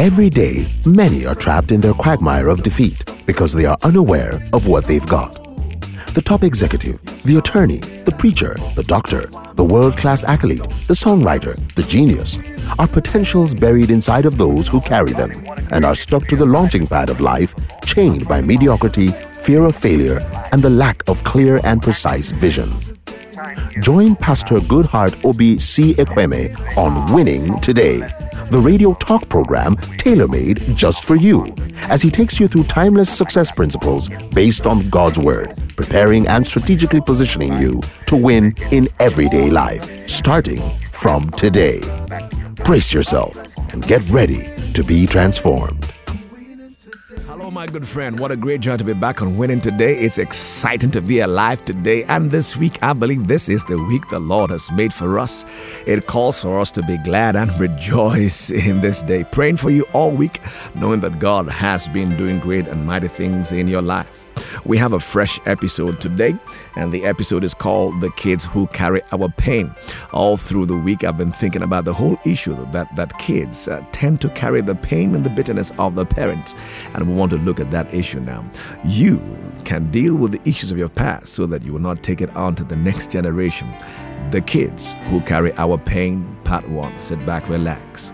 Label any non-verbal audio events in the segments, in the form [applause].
Every day, many are trapped in their quagmire of defeat because they are unaware of what they've got. The top executive, the attorney, the preacher, the doctor, the world class athlete, the songwriter, the genius are potentials buried inside of those who carry them and are stuck to the launching pad of life, chained by mediocrity, fear of failure, and the lack of clear and precise vision. Join Pastor Goodheart Obi C. Ekweme on Winning Today, the radio talk program tailor made just for you, as he takes you through timeless success principles based on God's Word, preparing and strategically positioning you to win in everyday life, starting from today. Brace yourself and get ready to be transformed. Hello, my good friend. What a great joy to be back on winning today. It's exciting to be alive today. And this week, I believe this is the week the Lord has made for us. It calls for us to be glad and rejoice [laughs] in this day. Praying for you all week, knowing that God has been doing great and mighty things in your life. We have a fresh episode today, and the episode is called The Kids Who Carry Our Pain. All through the week, I've been thinking about the whole issue that, that kids uh, tend to carry the pain and the bitterness of the parents. And we want to look at that issue now. You can deal with the issues of your past so that you will not take it on to the next generation. The Kids Who Carry Our Pain, Part 1. Sit back, relax.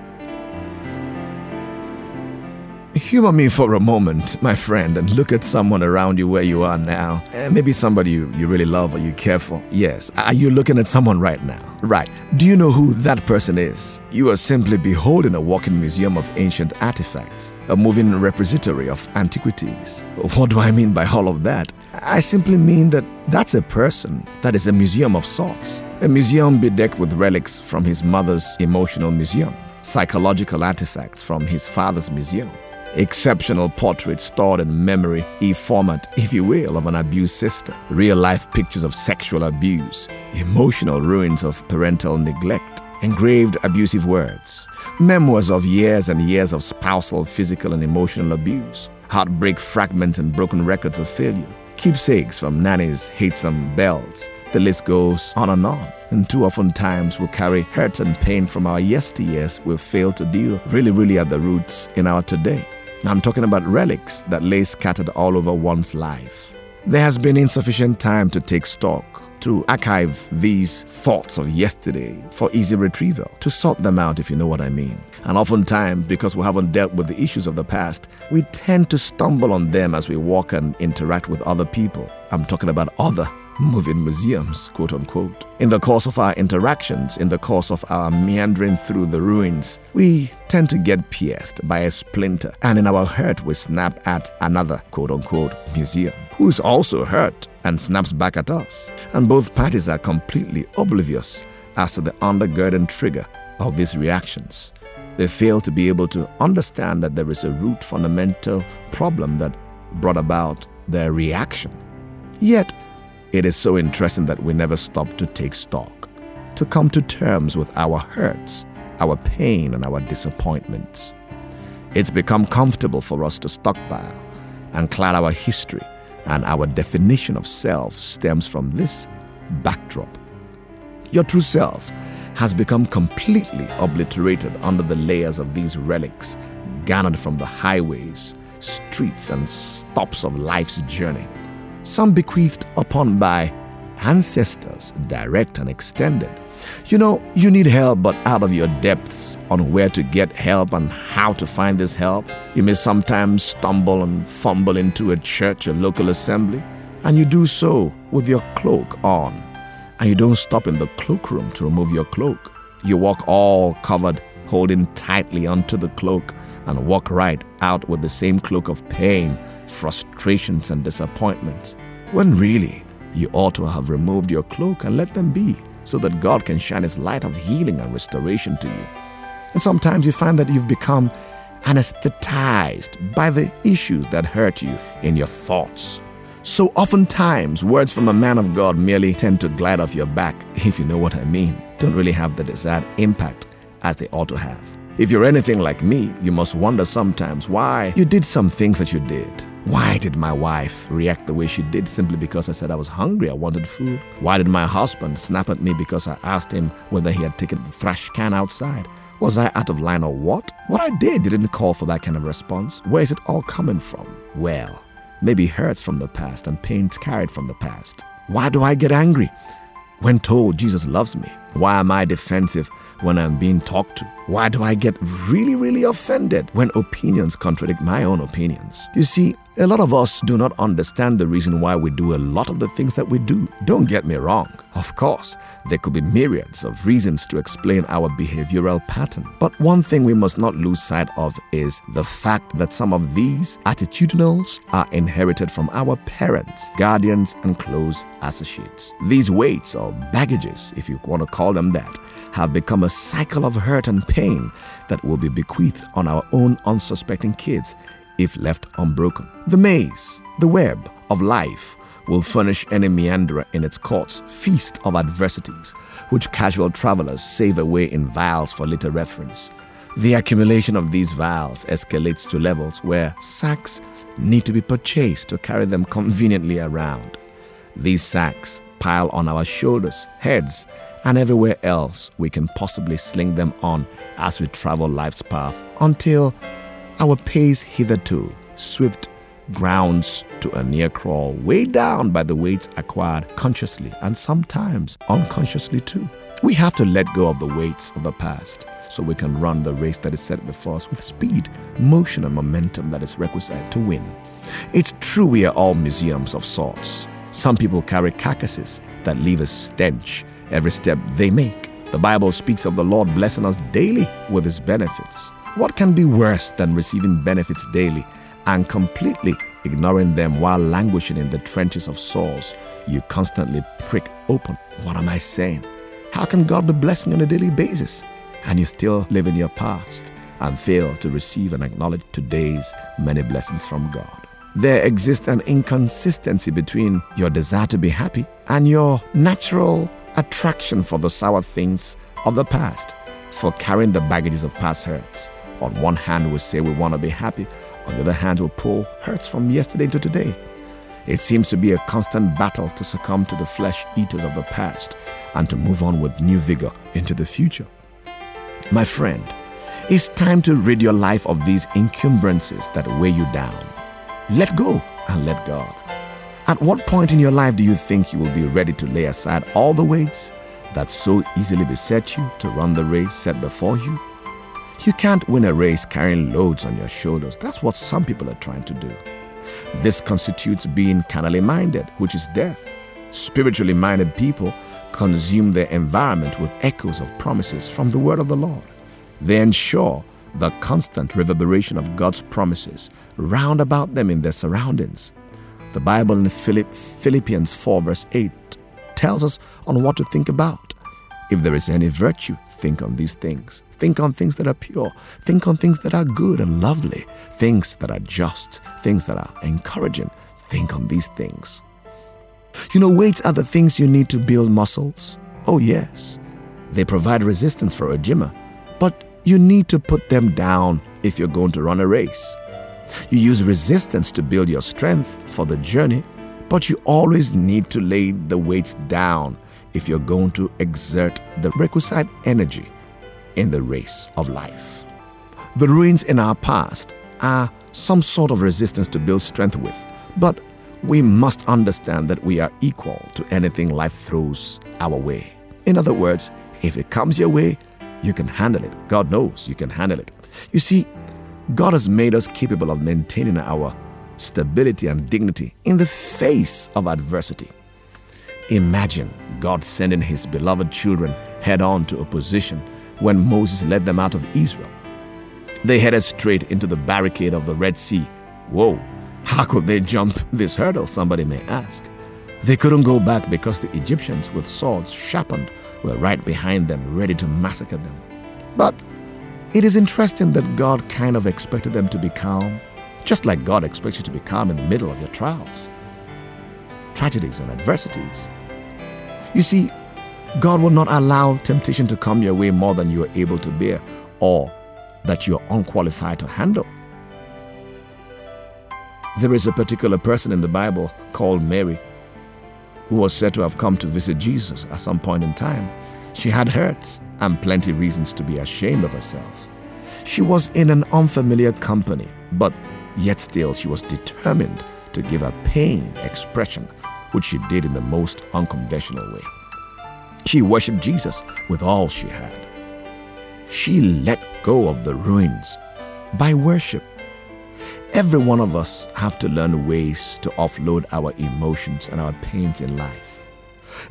Humor me for a moment, my friend, and look at someone around you where you are now. Uh, maybe somebody you, you really love or you care for. Yes. Are you looking at someone right now? Right. Do you know who that person is? You are simply beholding a walking museum of ancient artifacts, a moving repository of antiquities. What do I mean by all of that? I simply mean that that's a person that is a museum of sorts. A museum bedecked with relics from his mother's emotional museum, psychological artifacts from his father's museum exceptional portraits stored in memory e format, if you will, of an abused sister, real life pictures of sexual abuse, emotional ruins of parental neglect, engraved abusive words, memoirs of years and years of spousal, physical, and emotional abuse, heartbreak fragments and broken records of failure, keepsakes from nanny's hatesome belts. The list goes on and on. And too often times we carry hurt and pain from our yesteryears we've failed to deal really, really at the roots in our today. I'm talking about relics that lay scattered all over one's life. There has been insufficient time to take stock, to archive these thoughts of yesterday for easy retrieval, to sort them out, if you know what I mean. And oftentimes, because we haven't dealt with the issues of the past, we tend to stumble on them as we walk and interact with other people. I'm talking about other moving museums, quote unquote. In the course of our interactions, in the course of our meandering through the ruins, we tend to get pierced by a splinter, and in our hurt, we snap at another, quote unquote, museum, who's also hurt and snaps back at us. And both parties are completely oblivious as to the undergirding trigger of these reactions. They fail to be able to understand that there is a root fundamental problem that brought about their reaction. Yet, it is so interesting that we never stop to take stock, to come to terms with our hurts, our pain, and our disappointments. It's become comfortable for us to stockpile and clad our history, and our definition of self stems from this backdrop. Your true self has become completely obliterated under the layers of these relics garnered from the highways, streets, and stops of life's journey some bequeathed upon by ancestors, direct and extended. You know, you need help, but out of your depths on where to get help and how to find this help, you may sometimes stumble and fumble into a church or local assembly, and you do so with your cloak on. And you don't stop in the cloakroom to remove your cloak. You walk all covered, holding tightly onto the cloak, and walk right out with the same cloak of pain frustrations, and disappointments, when really you ought to have removed your cloak and let them be so that God can shine His light of healing and restoration to you. And sometimes you find that you've become anesthetized by the issues that hurt you in your thoughts. So oftentimes, words from a man of God merely tend to glide off your back, if you know what I mean, don't really have the desired impact as they ought to have. If you're anything like me, you must wonder sometimes why you did some things that you did. Why did my wife react the way she did simply because I said I was hungry, I wanted food? Why did my husband snap at me because I asked him whether he had taken the trash can outside? Was I out of line or what? What I did didn't call for that kind of response. Where is it all coming from? Well, maybe hurts from the past and pains carried from the past. Why do I get angry? When told Jesus loves me, why am I defensive when I'm being talked to? Why do I get really, really offended when opinions contradict my own opinions? You see, a lot of us do not understand the reason why we do a lot of the things that we do. Don't get me wrong. Of course, there could be myriads of reasons to explain our behavioral pattern. But one thing we must not lose sight of is the fact that some of these attitudinals are inherited from our parents, guardians, and close associates. These weights or baggages, if you want to call them that, have become a cycle of hurt and pain that will be bequeathed on our own unsuspecting kids if left unbroken. The maze, the web of life, will furnish any meanderer in its courts feast of adversities, which casual travelers save away in vials for later reference. The accumulation of these vials escalates to levels where sacks need to be purchased to carry them conveniently around. These sacks pile on our shoulders, heads, and everywhere else we can possibly sling them on as we travel life's path until our pace hitherto swift grounds to a near crawl, weighed down by the weights acquired consciously and sometimes unconsciously too. We have to let go of the weights of the past so we can run the race that is set before us with speed, motion, and momentum that is requisite to win. It's true we are all museums of sorts. Some people carry carcasses that leave a stench every step they make. The Bible speaks of the Lord blessing us daily with his benefits. What can be worse than receiving benefits daily and completely ignoring them while languishing in the trenches of sores you constantly prick open? What am I saying? How can God be blessing on a daily basis and you still live in your past and fail to receive and acknowledge today's many blessings from God? There exists an inconsistency between your desire to be happy and your natural attraction for the sour things of the past, for carrying the baggages of past hurts. On one hand, we say we want to be happy, on the other hand, we'll pull hurts from yesterday into today. It seems to be a constant battle to succumb to the flesh eaters of the past and to move on with new vigor into the future. My friend, it's time to rid your life of these encumbrances that weigh you down. Let go and let God. At what point in your life do you think you will be ready to lay aside all the weights that so easily beset you to run the race set before you? You can't win a race carrying loads on your shoulders. That's what some people are trying to do. This constitutes being carnally minded, which is death. Spiritually minded people consume their environment with echoes of promises from the word of the Lord. They ensure the constant reverberation of God's promises round about them in their surroundings. The Bible in Philippians 4, verse 8, tells us on what to think about. If there is any virtue, think on these things. Think on things that are pure. Think on things that are good and lovely. Things that are just. Things that are encouraging. Think on these things. You know, weights are the things you need to build muscles. Oh, yes. They provide resistance for a gymmer, but you need to put them down if you're going to run a race. You use resistance to build your strength for the journey, but you always need to lay the weights down if you're going to exert the requisite energy in the race of life. The ruins in our past are some sort of resistance to build strength with, but we must understand that we are equal to anything life throws our way. In other words, if it comes your way, you can handle it. God knows you can handle it. You see, God has made us capable of maintaining our stability and dignity in the face of adversity. Imagine God sending his beloved children head on to opposition when Moses led them out of Israel. They headed straight into the barricade of the Red Sea. Whoa, how could they jump this hurdle, somebody may ask? They couldn't go back because the Egyptians, with swords sharpened, were right behind them, ready to massacre them. But it is interesting that God kind of expected them to be calm, just like God expects you to be calm in the middle of your trials, tragedies, and adversities. You see, God will not allow temptation to come your way more than you are able to bear or that you're unqualified to handle. There is a particular person in the Bible called Mary who was said to have come to visit Jesus at some point in time. She had hurts and plenty reasons to be ashamed of herself. She was in an unfamiliar company, but yet still she was determined to give her pain expression, which she did in the most unconventional way. She worshiped Jesus with all she had. She let go of the ruins by worship. Every one of us have to learn ways to offload our emotions and our pains in life.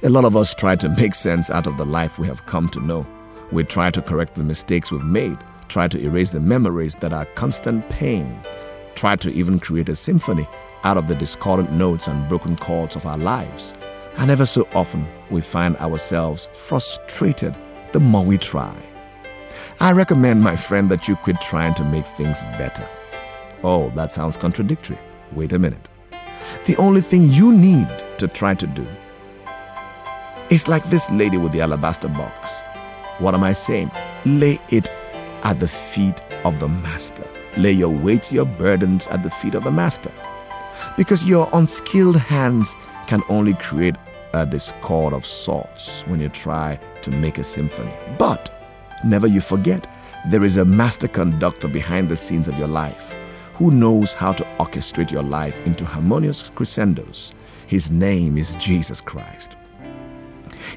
A lot of us try to make sense out of the life we have come to know. We try to correct the mistakes we've made, try to erase the memories that are constant pain, try to even create a symphony out of the discordant notes and broken chords of our lives. And ever so often, we find ourselves frustrated the more we try. I recommend, my friend, that you quit trying to make things better. Oh, that sounds contradictory. Wait a minute. The only thing you need to try to do is like this lady with the alabaster box. What am I saying? Lay it at the feet of the Master. Lay your weight, your burdens at the feet of the Master. Because your unskilled hands can only create a discord of sorts when you try to make a symphony. But never you forget, there is a master conductor behind the scenes of your life who knows how to orchestrate your life into harmonious crescendos. His name is Jesus Christ.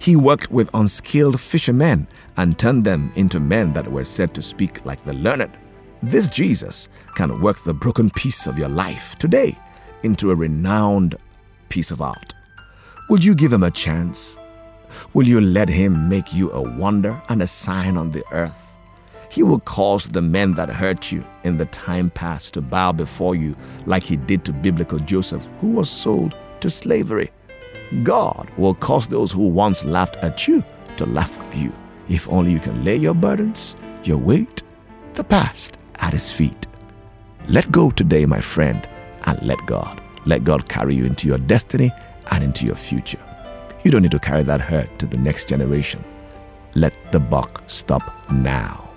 He worked with unskilled fishermen and turned them into men that were said to speak like the learned. This Jesus can work the broken piece of your life today into a renowned piece of art. Will you give him a chance? Will you let him make you a wonder and a sign on the earth? He will cause the men that hurt you in the time past to bow before you like he did to biblical Joseph, who was sold to slavery. God will cause those who once laughed at you to laugh with you if only you can lay your burdens, your weight, the past at His feet. Let go today, my friend, and let God. Let God carry you into your destiny and into your future. You don't need to carry that hurt to the next generation. Let the buck stop now.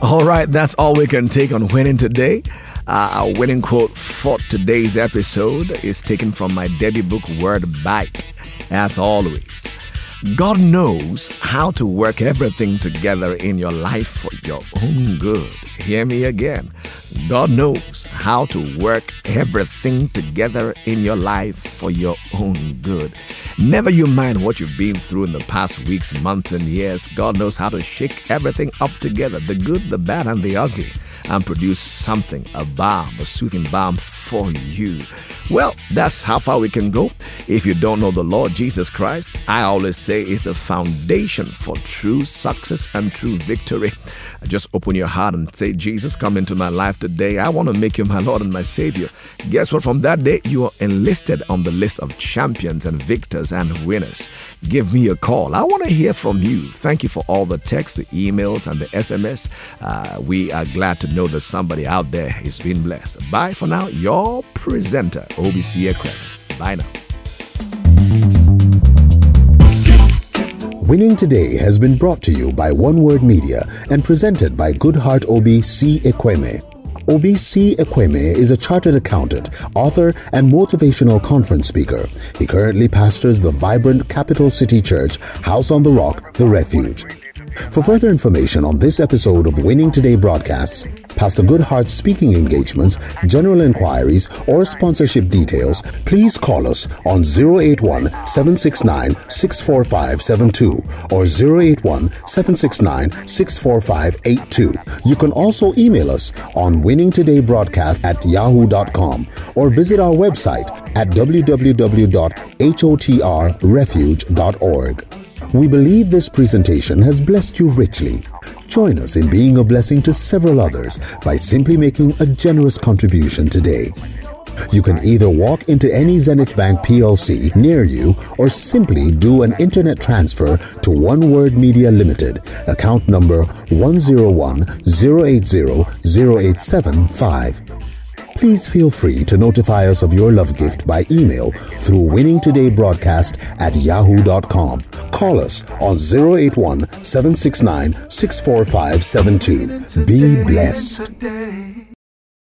All right, that's all we can take on winning today. Uh, our winning quote for today's episode is taken from my Debbie book, Word Bite. As always, God knows how to work everything together in your life for your own good. Hear me again. God knows how to work everything together in your life for your own good. Never you mind what you've been through in the past weeks, months, and years. God knows how to shake everything up together the good, the bad, and the ugly and produce something, a balm, a soothing balm for you. Well, that's how far we can go. If you don't know the Lord Jesus Christ, I always say is the foundation for true success and true victory. Just open your heart and say, Jesus, come into my life today. I want to make you my Lord and my Savior. Guess what? From that day, you are enlisted on the list of champions and victors and winners. Give me a call. I want to hear from you. Thank you for all the texts, the emails, and the SMS. Uh, we are glad to know that somebody out there is being blessed. Bye for now. Your presenter, Obi C. Ekweme. Bye now. Winning Today has been brought to you by One Word Media and presented by Goodheart Obi C. Obi C. Ekweme is a chartered accountant, author, and motivational conference speaker. He currently pastors the vibrant Capital City Church, House on the Rock, The Refuge. For further information on this episode of Winning Today broadcasts, Pastor Goodheart's speaking engagements, general inquiries, or sponsorship details, please call us on 081 769 64572 or 081 769 64582. You can also email us on winningtodaybroadcast at yahoo.com or visit our website at www.hotrrefuge.org. We believe this presentation has blessed you richly. Join us in being a blessing to several others by simply making a generous contribution today. You can either walk into any Zenith Bank PLC near you or simply do an internet transfer to One Word Media Limited, account number 101 080 0875. Please feel free to notify us of your love gift by email through winningtodaybroadcast at yahoo.com. Call us on 081 769 64572. Be blessed.